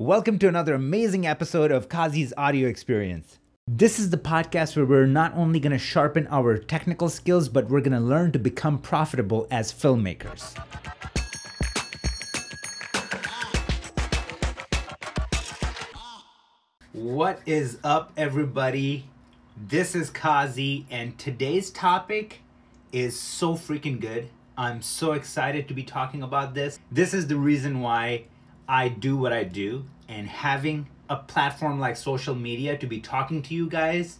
Welcome to another amazing episode of Kazi's audio experience. This is the podcast where we're not only going to sharpen our technical skills, but we're going to learn to become profitable as filmmakers. What is up, everybody? This is Kazi, and today's topic is so freaking good. I'm so excited to be talking about this. This is the reason why I do what I do, and having a platform like social media to be talking to you guys,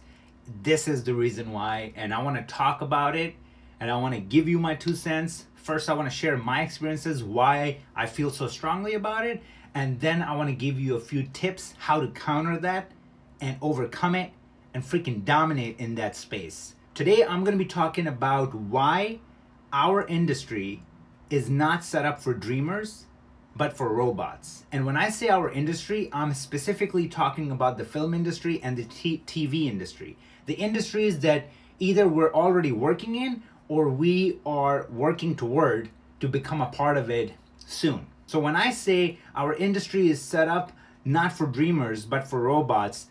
this is the reason why. And I want to talk about it, and I want to give you my two cents. First, I want to share my experiences, why I feel so strongly about it, and then I want to give you a few tips how to counter that and overcome it and freaking dominate in that space. Today, I'm going to be talking about why our industry is not set up for dreamers but for robots. And when I say our industry, I'm specifically talking about the film industry and the t- TV industry. The industries that either we're already working in or we are working toward to become a part of it soon. So when I say our industry is set up not for dreamers but for robots,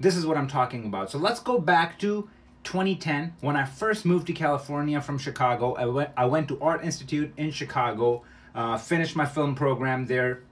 this is what I'm talking about. So let's go back to 2010 when I first moved to California from Chicago. I went I went to Art Institute in Chicago uh, finished my film program there.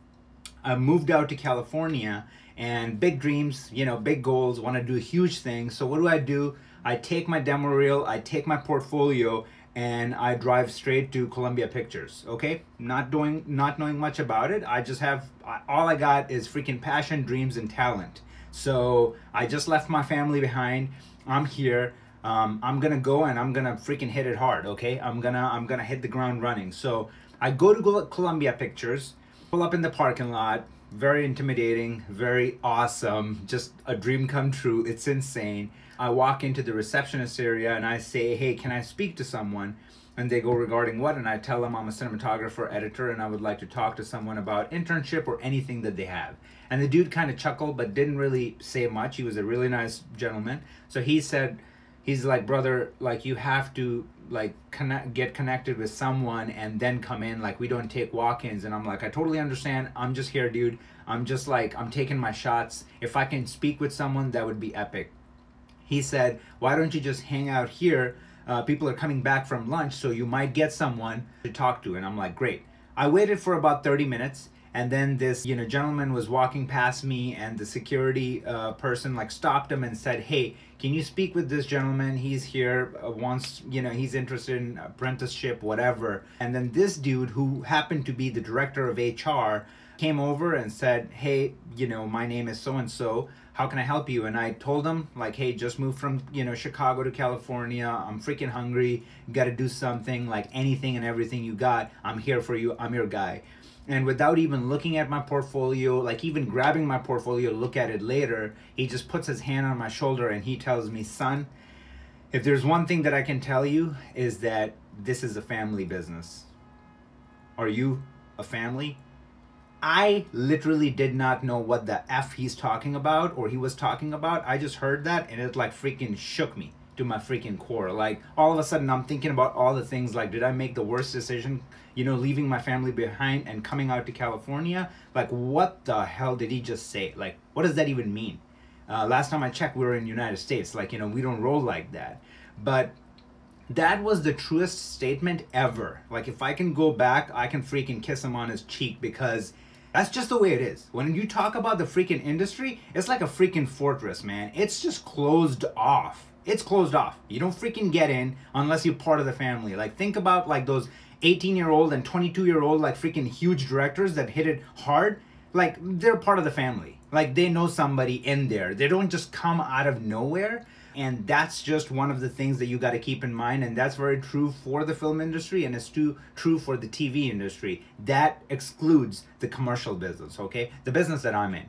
I moved out to California and big dreams, you know, big goals, want to do huge things. So what do I do? I take my demo reel, I take my portfolio, and I drive straight to Columbia Pictures. Okay, not doing, not knowing much about it. I just have all I got is freaking passion, dreams, and talent. So I just left my family behind. I'm here. Um, I'm gonna go and I'm gonna freaking hit it hard. Okay, I'm gonna I'm gonna hit the ground running. So I go to Columbia Pictures, pull up in the parking lot, very intimidating, very awesome, just a dream come true. It's insane. I walk into the receptionist area and I say, Hey, can I speak to someone? And they go regarding what? And I tell them I'm a cinematographer, editor, and I would like to talk to someone about internship or anything that they have. And the dude kind of chuckled, but didn't really say much. He was a really nice gentleman. So he said, He's like, Brother, like, you have to like connect get connected with someone and then come in. Like we don't take walk-ins. And i'm like i totally understand. I'm just here dude. I'm just like i'm taking my shots. If i can speak with someone that would be epic. He said why don't you just hang out here? Uh, people are coming back from lunch so you might get someone to talk to. And i'm like great. I waited for about 30 minutes and then this you know gentleman was walking past me and the security uh, person like stopped him and said hey can you speak with this gentleman? He's here uh, wants you know he's interested in apprenticeship whatever. And then this dude who happened to be the director of hr came over and said hey you know my name is so and so how can i help you? And i told him like hey just moved from you know chicago to california. I'm freaking hungry. Got to do something like anything and everything you got. I'm here for you. I'm your guy. And without even looking at my portfolio, like even grabbing my portfolio look at it later, he just puts his hand on my shoulder and he tells me, son, if there's one thing that I can tell you is that this is a family business. Are you a family? I literally did not know what the F he's talking about or he was talking about. I just heard that and it like freaking shook me to my freaking core. Like all of a sudden I'm thinking about all the things like did I make the worst decision, you know, leaving my family behind and coming out to California? Like what the hell did he just say? Like what does that even mean? Uh, last time I checked we were in United States. Like, you know, we don't roll like that. But that was the truest statement ever. Like if I can go back, I can freaking kiss him on his cheek because that's just the way it is. When you talk about the freaking industry, it's like a freaking fortress, man. It's just closed off it's closed off. You don't freaking get in unless you're part of the family. Like think about like those 18 year old and 22 year old like freaking huge directors that hit it hard. Like they're part of the family. Like they know somebody in there. They don't just come out of nowhere. And that's just one of the things that you got to keep in mind. And that's very true for the film industry and it's too true for the TV industry. That excludes the commercial business, okay? The business that I'm in.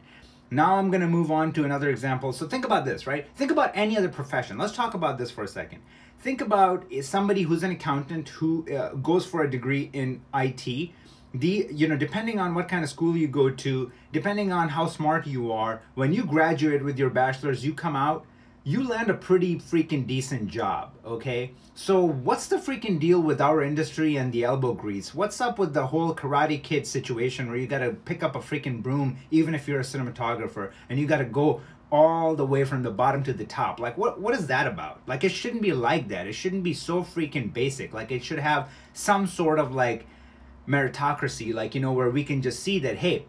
Now I'm going to move on to another example. So think about this, right? Think about any other profession. Let's talk about this for a second. Think about somebody who's an accountant who uh, goes for a degree in IT. The you know, depending on what kind of school you go to, depending on how smart you are, when you graduate with your bachelor's, you come out you land a pretty freaking decent job, okay? So, what's the freaking deal with our industry and the elbow grease? What's up with the whole Karate Kid situation where you gotta pick up a freaking broom even if you're a cinematographer and you gotta go all the way from the bottom to the top? Like, what, what is that about? Like, it shouldn't be like that. It shouldn't be so freaking basic. Like, it should have some sort of like meritocracy, like, you know, where we can just see that, hey,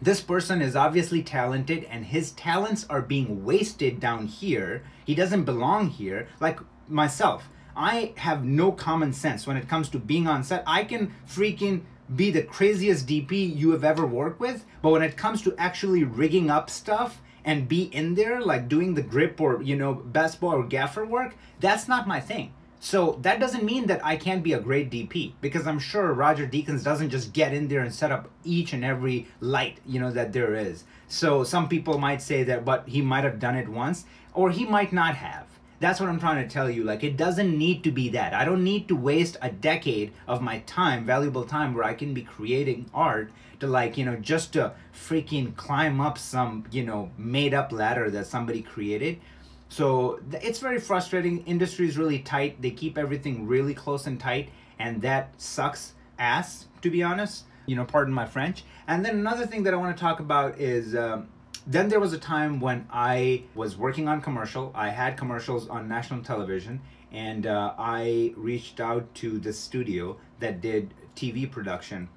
this person is obviously talented and his talents are being wasted down here. He doesn't belong here. Like myself, I have no common sense when it comes to being on set. I can freaking be the craziest DP you have ever worked with, but when it comes to actually rigging up stuff and be in there, like doing the grip or, you know, best boy or gaffer work, that's not my thing. So that doesn't mean that I can't be a great DP because I'm sure Roger Deakins doesn't just get in there and set up each and every light, you know, that there is. So some people might say that, but he might have done it once or he might not have. That's what I'm trying to tell you. Like, it doesn't need to be that. I don't need to waste a decade of my time, valuable time, where I can be creating art to, like, you know, just to freaking climb up some, you know, made up ladder that somebody created so it's very frustrating. Industry is really tight. They keep everything really close and tight, and that sucks ass, to be honest. You know, pardon my French. And then another thing that I want to talk about is um, then there was a time when I was working on commercial. I had commercials on national television, and uh, I reached out to the studio that did TV production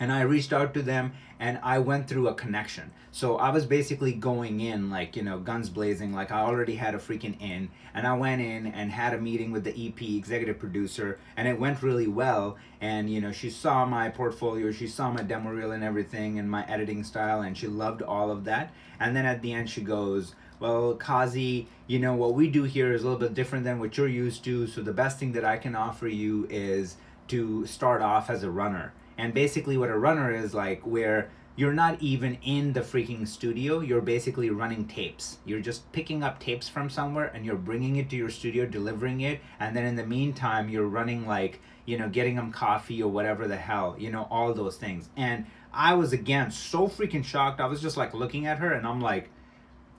and I reached out to them and I went through a connection. So I was basically going in like, you know, guns blazing, like I already had a freaking in. And I went in and had a meeting with the EP, executive producer, and it went really well. And, you know, she saw my portfolio, she saw my demo reel and everything and my editing style, and she loved all of that. And then at the end, she goes, well, Kazi, you know, what we do here is a little bit different than what you're used to. So the best thing that I can offer you is to start off as a runner and basically, what a runner is like, where you're not even in the freaking studio, you're basically running tapes. You're just picking up tapes from somewhere and you're bringing it to your studio, delivering it, and then in the meantime, you're running like, you know, getting them coffee or whatever the hell, you know, all those things. And I was again so freaking shocked. I was just like looking at her and I'm like,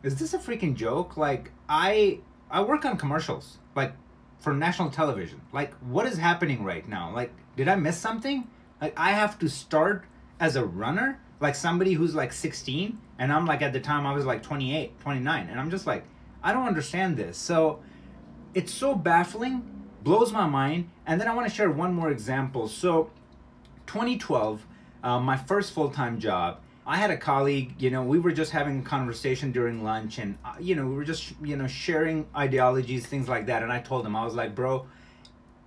is this a freaking joke? Like I I work on commercials, like for national television. Like what is happening right now? Like did I miss something? Like I have to start as a runner, like somebody who's like 16, and I'm like at the time I was like 28, 29, and I'm just like, I don't understand this. So it's so baffling, blows my mind. And then I want to share one more example. So 2012, uh, my first full-time job, I had a colleague, you know, we were just having a conversation during lunch and, uh, you know, we were just, you know, sharing ideologies, things like that. And I told him, I was like, bro,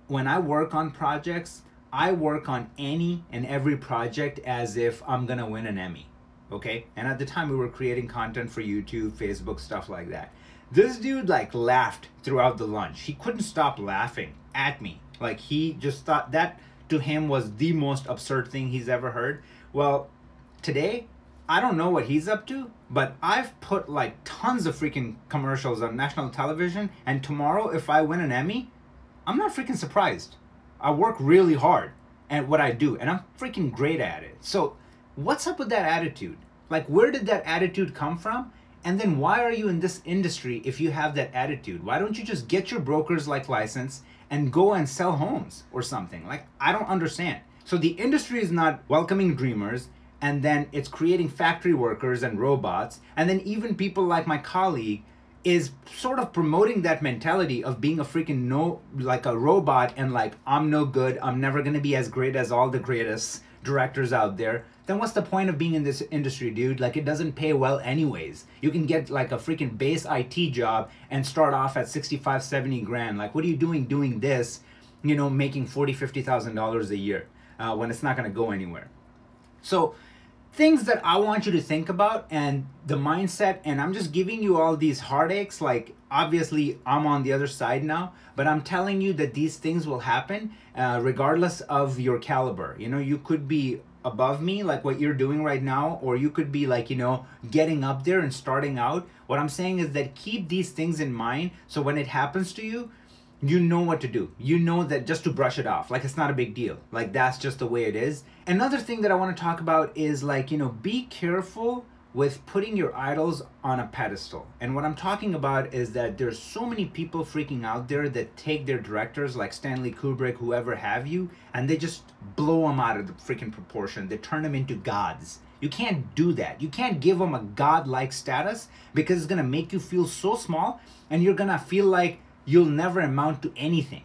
when I work on projects, I work on any and every project as if I'm gonna win an Emmy. Okay? And at the time we were creating content for YouTube, Facebook, stuff like that. This dude like laughed throughout the lunch. He couldn't stop laughing at me. Like he just thought that to him was the most absurd thing he's ever heard. Well, today I don't know what he's up to, but I've put like tons of freaking commercials on national television, and tomorrow, if I win an Emmy, I'm not freaking surprised. I work really hard at what I do and I'm freaking great at it. So, what's up with that attitude? Like, where did that attitude come from? And then, why are you in this industry if you have that attitude? Why don't you just get your broker's like license and go and sell homes or something? Like, I don't understand. So, the industry is not welcoming dreamers and then it's creating factory workers and robots and then even people like my colleague is sort of promoting that mentality of being a freaking no like a robot and like I'm no good, I'm never going to be as great as all the greatest directors out there. Then what's the point of being in this industry, dude? Like it doesn't pay well anyways. You can get like a freaking base IT job and start off at 65, 70 grand. Like what are you doing doing this, you know, making 40, 50,000 dollars a year uh, when it's not going to go anywhere. So things that I want you to think about and the mindset. And I'm just giving you all these heartaches. Like, obviously, I'm on the other side now, but I'm telling you that these things will happen uh, regardless of your caliber. You know, you could be above me, like what you're doing right now, or you could be like, you know, getting up there and starting out. What I'm saying is that keep these things in mind so when it happens to you, you know what to do. You know that just to brush it off. Like it's not a big deal. Like that's just the way it is. Another thing that I want to talk about is like, you know, be careful with putting your idols on a pedestal. And what I'm talking about is that there's so many people freaking out there that take their directors like Stanley Kubrick, whoever have you, and they just blow them out of the freaking proportion. They turn them into gods. You can't do that. You can't give them a godlike status because it's gonna make you feel so small and you're gonna feel like you'll never amount to anything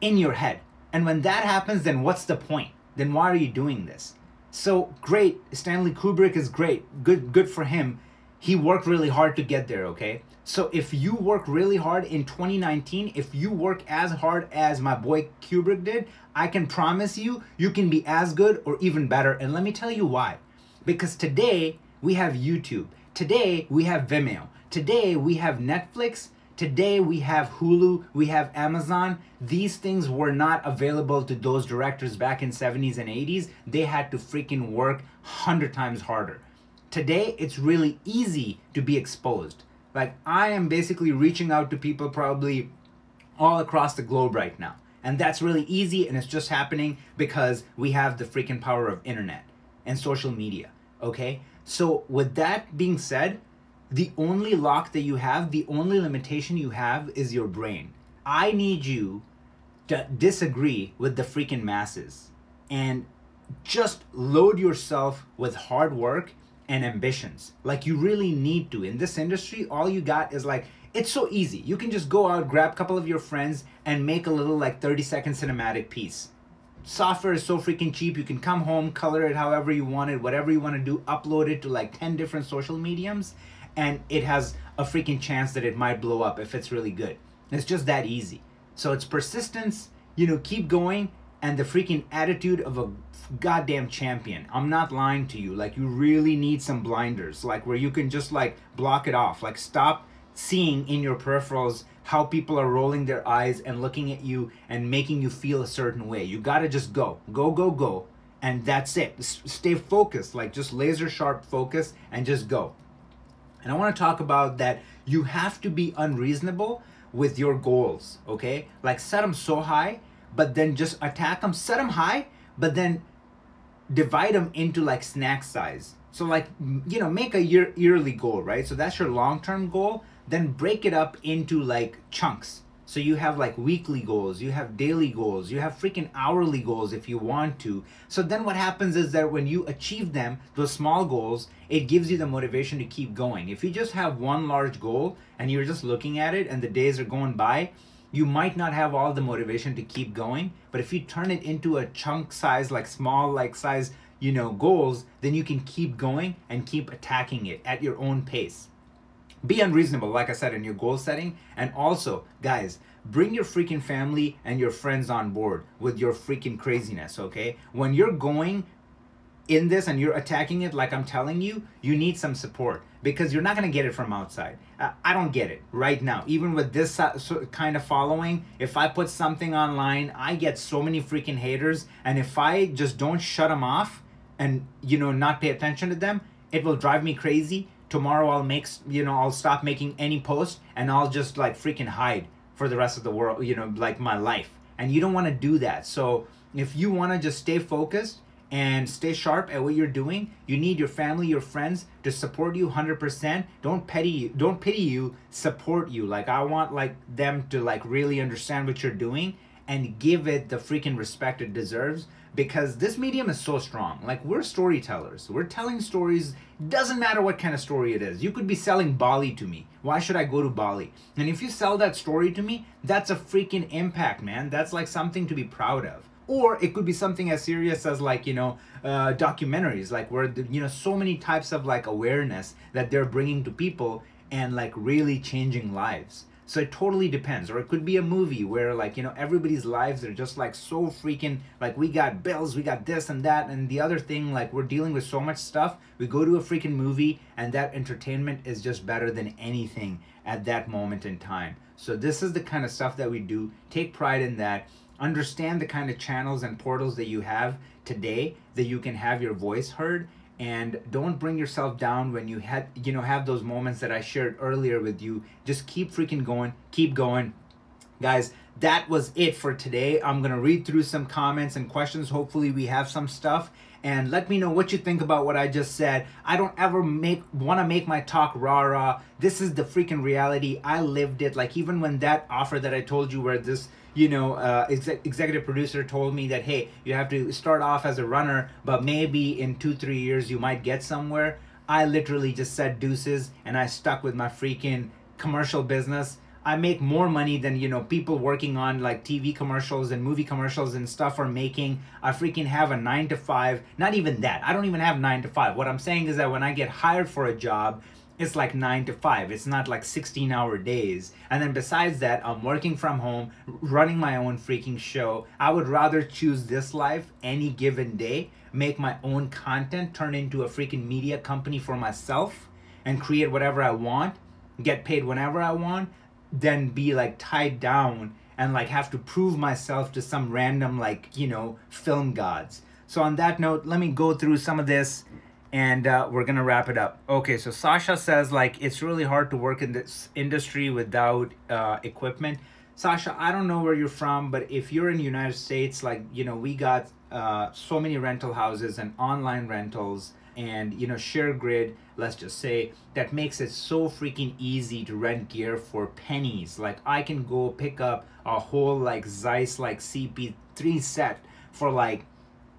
in your head. And when that happens, then what's the point? Then why are you doing this? So great, Stanley Kubrick is great. Good good for him. He worked really hard to get there, okay? So if you work really hard in 2019, if you work as hard as my boy Kubrick did, I can promise you you can be as good or even better. And let me tell you why. Because today we have YouTube. Today we have Vimeo. Today we have Netflix Today we have Hulu, we have Amazon. These things were not available to those directors back in 70s and 80s. They had to freaking work 100 times harder. Today it's really easy to be exposed. Like I am basically reaching out to people probably all across the globe right now. And that's really easy and it's just happening because we have the freaking power of internet and social media, okay? So with that being said, the only lock that you have, the only limitation you have is your brain. I need you to disagree with the freaking masses and just load yourself with hard work and ambitions. Like you really need to. In this industry, all you got is like, it's so easy. You can just go out, grab a couple of your friends, and make a little like 30 second cinematic piece. Software is so freaking cheap. You can come home, color it however you want it, whatever you want to do, upload it to like 10 different social mediums, and it has a freaking chance that it might blow up if it's really good. It's just that easy. So it's persistence, you know, keep going, and the freaking attitude of a goddamn champion. I'm not lying to you. Like, you really need some blinders, like, where you can just, like, block it off. Like, stop seeing in your peripherals how people are rolling their eyes and looking at you and making you feel a certain way. You gotta just go. Go, go, go. And that's it. S- stay focused, like, just laser sharp focus and just go. And I want to talk about that you have to be unreasonable with your goals, okay? Like set them so high, but then just attack them, set them high, but then divide them into like snack size. So like you know, make a year yearly goal, right? So that's your long-term goal, then break it up into like chunks. So you have like weekly goals, you have daily goals, you have freaking hourly goals if you want to. So then what happens is that when you achieve them, those small goals, it gives you the motivation to keep going. If you just have one large goal and you're just looking at it and the days are going by, you might not have all the motivation to keep going. But if you turn it into a chunk size, like small, like size, you know, goals, then you can keep going and keep attacking it at your own pace be unreasonable like i said in your goal setting. And also guys bring your freaking family and your friends on board with your freaking craziness okay? When you're going in this and you're attacking it like i'm telling you you need some support because you're not going to get it from outside. I don't get it right now. Even with this kind of following if i put something online i get so many freaking haters. And if i just don't shut them off and you know not pay attention to them it will drive me crazy tomorrow I'll make you know I'll stop making any post and I'll just like freaking hide for the rest of the world you know like my life. And you don't want to do that. So if you want to just stay focused and stay sharp at what you're doing you need your family your friends to support you 100% don't pity you don't pity you support you. Like i want like them to like really understand what you're doing and give it the freaking respect it deserves because this medium is so strong. Like we're storytellers. We're telling stories. Doesn't matter what kind of story it is. You could be selling Bali to me. Why should I go to Bali? And if you sell that story to me, that's a freaking impact, man. That's like something to be proud of. Or it could be something as serious as like, you know, uh, documentaries, like where, you know, so many types of like awareness that they're bringing to people and like really changing lives. So it totally depends. Or it could be a movie where like, you know, everybody's lives are just like so freaking like we got bills, we got this and that and the other thing like we're dealing with so much stuff. We go to a freaking movie and that entertainment is just better than anything at that moment in time. So this is the kind of stuff that we do. Take pride in that. Understand the kind of channels and portals that you have today that you can have your voice heard and don't bring yourself down when you had you know have those moments that I shared earlier with you just keep freaking going keep going guys that was it for today I'm gonna read through some comments and questions hopefully we have some stuff and let me know what you think about what I just said. I don't ever make want to make my talk rah rah. This is the freaking reality. I lived it. Like even when that offer that I told you where this you know, uh, exec- executive producer told me that, hey, you have to start off as a runner, but maybe in two, three years you might get somewhere. I literally just said deuces and I stuck with my freaking commercial business. I make more money than, you know, people working on like TV commercials and movie commercials and stuff are making. I freaking have a nine to five. Not even that. I don't even have nine to five. What I'm saying is that when I get hired for a job, it's like nine to five. It's not like 16 hour days. And then besides that, I'm working from home, running my own freaking show. I would rather choose this life any given day, make my own content, turn into a freaking media company for myself, and create whatever I want, get paid whenever I want, than be like tied down and like have to prove myself to some random like, you know, film gods. So on that note, let me go through some of this and uh, we're gonna wrap it up. Okay, so Sasha says like it's really hard to work in this industry without uh, equipment. Sasha, I don't know where you're from, but if you're in the United States, like you know, we got uh, so many rental houses and online rentals, and you know, ShareGrid. Let's just say that makes it so freaking easy to rent gear for pennies. Like I can go pick up a whole like Zeiss like CP3 set for like,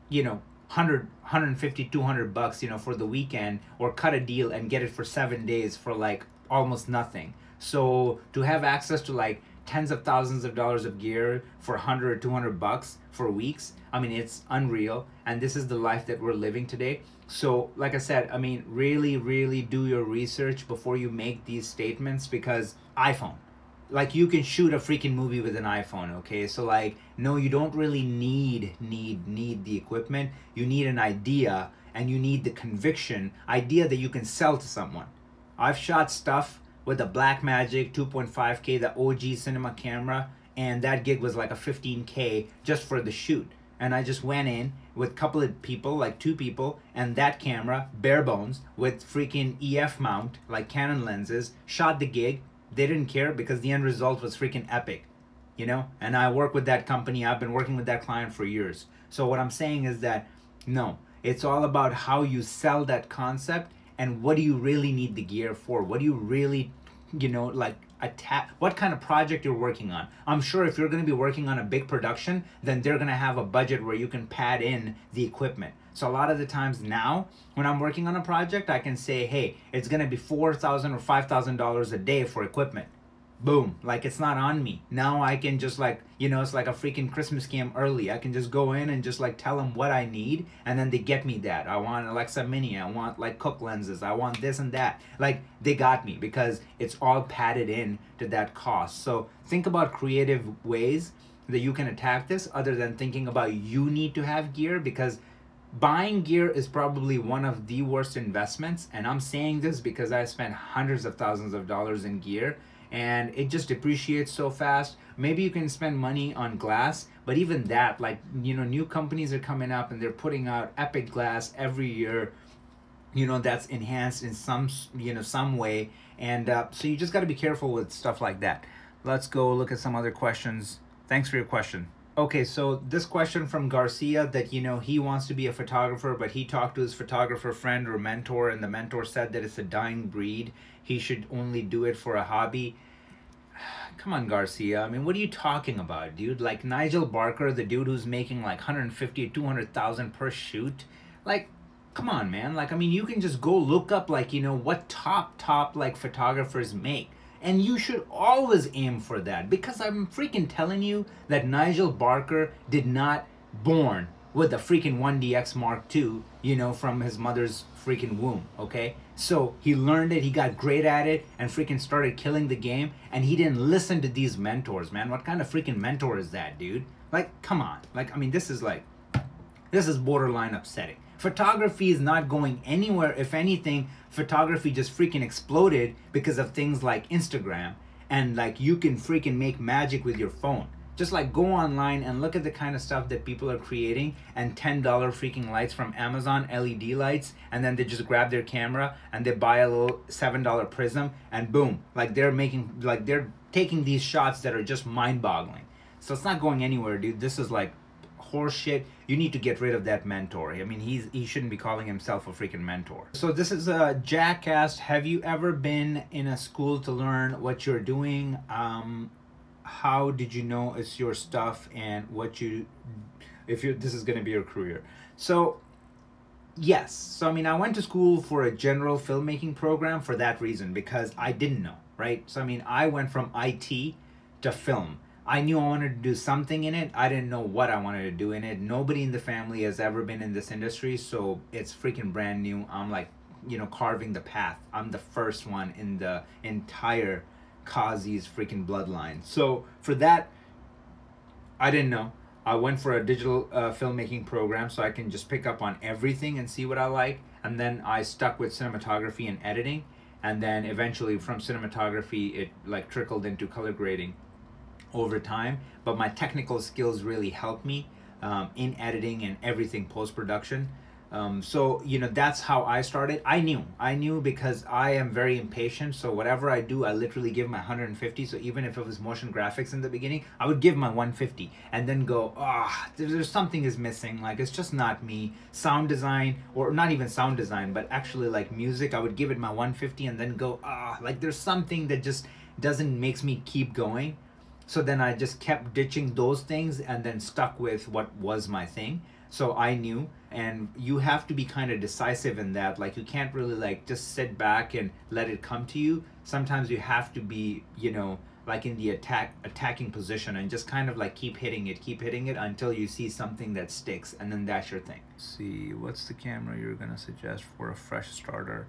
you know, 100 150 200 bucks you know for the weekend or cut a deal and get it for seven days for like almost nothing. So to have access to like tens of thousands of dollars of gear for 100 or 200 bucks for weeks i mean it's unreal. And this is the life that we're living today. So like i said i mean really really do your research before you make these statements because iphone like you can shoot a freaking movie with an iPhone, okay? So like no, you don't really need need need the equipment. You need an idea and you need the conviction, idea that you can sell to someone. I've shot stuff with the Blackmagic 2.5K, the OG cinema camera, and that gig was like a 15K just for the shoot. And I just went in with a couple of people, like two people, and that camera, bare bones, with freaking EF mount, like Canon lenses, shot the gig, they didn't care because the end result was freaking epic you know? And i work with that company i've been working with that client for years. So what i'm saying is that no it's all about how you sell that concept and what do you really need the gear for? What do you really you know like attack what kind of project you're working on i'm sure if you're going to be working on a big production then they're going to have a budget where you can pad in the equipment so a lot of the times now, when I'm working on a project, I can say, hey, it's gonna be four thousand or five thousand dollars a day for equipment. Boom, like it's not on me. Now I can just like, you know, it's like a freaking Christmas scam early. I can just go in and just like tell them what I need, and then they get me that. I want Alexa Mini. I want like Cooke lenses. I want this and that. Like they got me because it's all padded in to that cost. So think about creative ways that you can attack this other than thinking about you need to have gear because buying gear is probably one of the worst investments and i'm saying this because i spent hundreds of thousands of dollars in gear and it just depreciates so fast. Maybe you can spend money on glass but even that like you know new companies are coming up and they're putting out epic glass every year you know that's enhanced in some you know some way. And uh, so you just got to be careful with stuff like that. Let's go look at some other questions. Thanks for your question Okay, so this question from Garcia that you know he wants to be a photographer, but he talked to his photographer friend or mentor, and the mentor said that it's a dying breed. He should only do it for a hobby. Come on, Garcia. I mean, what are you talking about, dude? Like Nigel Barker, the dude who's making like 150 200,000 per shoot. Like, come on, man. Like, I mean, you can just go look up like, you know, what top top like photographers make and you should always aim for that because I'm freaking telling you that Nigel Barker did not born with a freaking 1DX Mark II, you know, from his mother's freaking womb, okay? So he learned it, he got great at it, and freaking started killing the game, and he didn't listen to these mentors, man. What kind of freaking mentor is that, dude? Like, come on. Like, I mean, this is like, this is borderline upsetting. Photography is not going anywhere. If anything, photography just freaking exploded because of things like Instagram and like you can freaking make magic with your phone. Just like go online and look at the kind of stuff that people are creating and $10 freaking lights from Amazon, LED lights, and then they just grab their camera and they buy a little $7 prism and boom, like they're making, like they're taking these shots that are just mind boggling. So it's not going anywhere, dude. This is like horse shit. You need to get rid of that mentor. I mean, he's he shouldn't be calling himself a freaking mentor. So this is a jackass. Have you ever been in a school to learn what you're doing? Um, how did you know it's your stuff and what you if you this is to be your career so yes so i mean i went to school for a general filmmaking program for that reason because i didn't know right so i mean i went from it to film i knew i wanted to do something in it i didn't know what i wanted to do in it nobody in the family has ever been in this industry so it's freaking brand new i'm like you know carving the path i'm the first one in the entire Kazi's freaking bloodline. So for that, I didn't know. I went for a digital uh, filmmaking program so I can just pick up on everything and see what I like. And then I stuck with cinematography and editing. And then eventually from cinematography, it like trickled into color grading over time. But my technical skills really helped me um, in editing and everything post production. Um, so you know that's how I started. I knew, I knew because I am very impatient. So whatever I do, I literally give my 150. So even if it was motion graphics in the beginning, I would give my 150 and then go, ah, oh, there's something is missing. Like it's just not me. Sound design or not even sound design, but actually like music, I would give it my 150 and then go, ah, like there's something that just doesn't makes me keep going. So then I just kept ditching those things and then stuck with what was my thing. So I knew and you have to be kind of decisive in that. Like you can't really like just sit back and let it come to you. Sometimes you have to be you know like in the attack attacking position and just kind of like keep hitting it keep hitting it until you see something that sticks and then that's your thing. See what's the camera you're gonna suggest for a fresh starter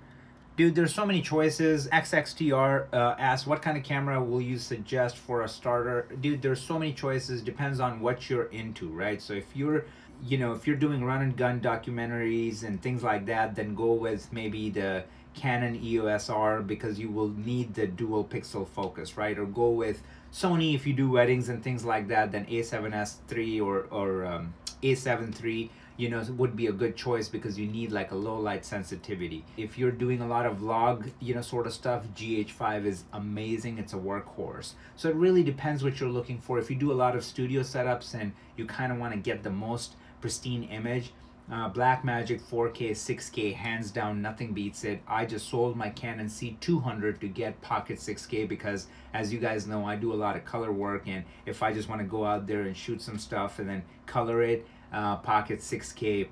dude there's so many choices. Xxtr uh, asks what kind of camera will you suggest for a starter? Dude there's so many choices. Depends on what you're into right? So if you're you know, if you're doing run and gun documentaries and things like that, then go with maybe the Canon EOS R because you will need the dual pixel focus, right? Or go with Sony if you do weddings and things like that, then a7s 3 or, or um, A7 III, you know, it would be a good choice because you need like a low light sensitivity. If you're doing a lot of vlog, you know, sort of stuff, GH5 is amazing. It's a workhorse. So it really depends what you're looking for. If you do a lot of studio setups and you kind of want to get the most pristine image. Uh, Blackmagic 4K, 6K, hands down, nothing beats it. I just sold my Canon C200 to get Pocket 6K because, as you guys know, I do a lot of color work, and if I just want to go out there and shoot some stuff and then color it, uh, Pocket 6K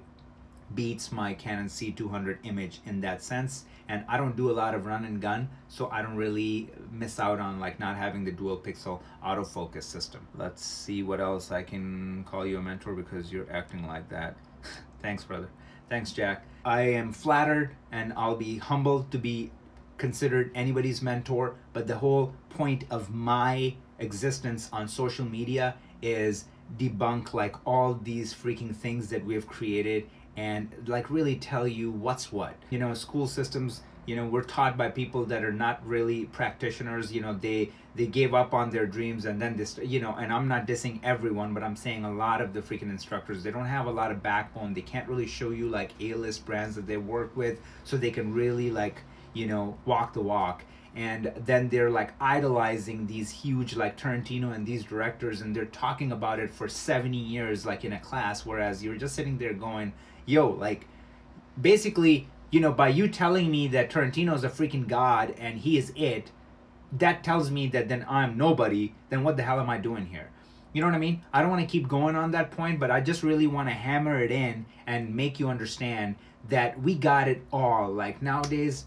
beats my Canon C200 image in that sense. And I don't do a lot of run and gun, so I don't really miss out on like not having the dual pixel autofocus system. Let's see what else I can call you a mentor because you're acting like that. Thanks, brother. Thanks, Jack. I am flattered and I'll be humbled to be considered anybody's mentor, but the whole point of my existence on social media is debunk like all these freaking things that we've created and like really tell you what's what. You know, school systems, you know, we're taught by people that are not really practitioners, you know, they they gave up on their dreams and then this you know, and I'm not dissing everyone, but I'm saying a lot of the freaking instructors, they don't have a lot of backbone. They can't really show you like A-list brands that they work with so they can really like, you know, walk the walk and then they're like idolizing these huge like Tarantino and these directors and they're talking about it for 70 years like in a class whereas you're just sitting there going yo, like, basically, you know, by you telling me that Tarantino is a freaking god and he is it, that tells me that then I'm nobody, then what the hell am I doing here? You know what I mean? I don't want to keep going on that point, but I just really want to hammer it in and make you understand that we got it all. Like nowadays,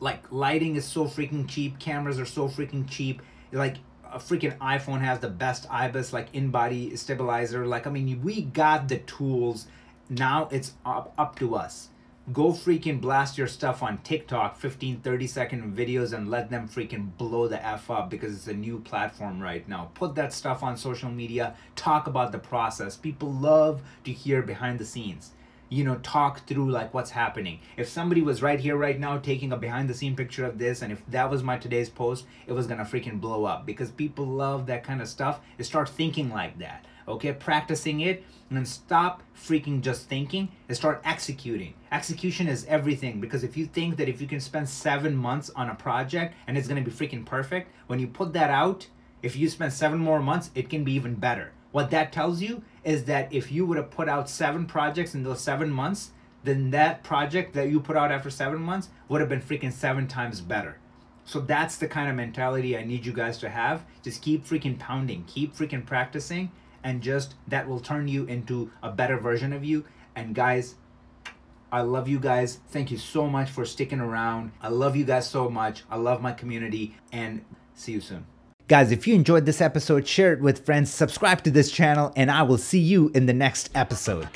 like lighting is so freaking cheap, cameras are so freaking cheap. Like a freaking iPhone has the best IBIS like in-body stabilizer. Like I mean, we got the tools now it's up, up to us go freaking blast your stuff on TikTok 15 30 second videos and let them freaking blow the f up because it's a new platform right now put that stuff on social media talk about the process people love to hear behind the scenes you know talk through like what's happening. If somebody was right here right now taking a behind the scene picture of this and if that was my today's post it was gonna freaking blow up because people love that kind of stuff. They start thinking like that okay? Practicing it and then stop freaking just thinking and start executing. Execution is everything because if you think that if you can spend seven months on a project and it's to be freaking perfect when you put that out if you spend seven more months it can be even better. What that tells you is that if you would have put out seven projects in those seven months, then that project that you put out after seven months would have been freaking seven times better. So that's the kind of mentality I need you guys to have. Just keep freaking pounding, keep freaking practicing, and just that will turn you into a better version of you. And guys, I love you guys. Thank you so much for sticking around. I love you guys so much. I love my community, and see you soon. Guys, if you enjoyed this episode, share it with friends, subscribe to this channel, and I will see you in the next episode.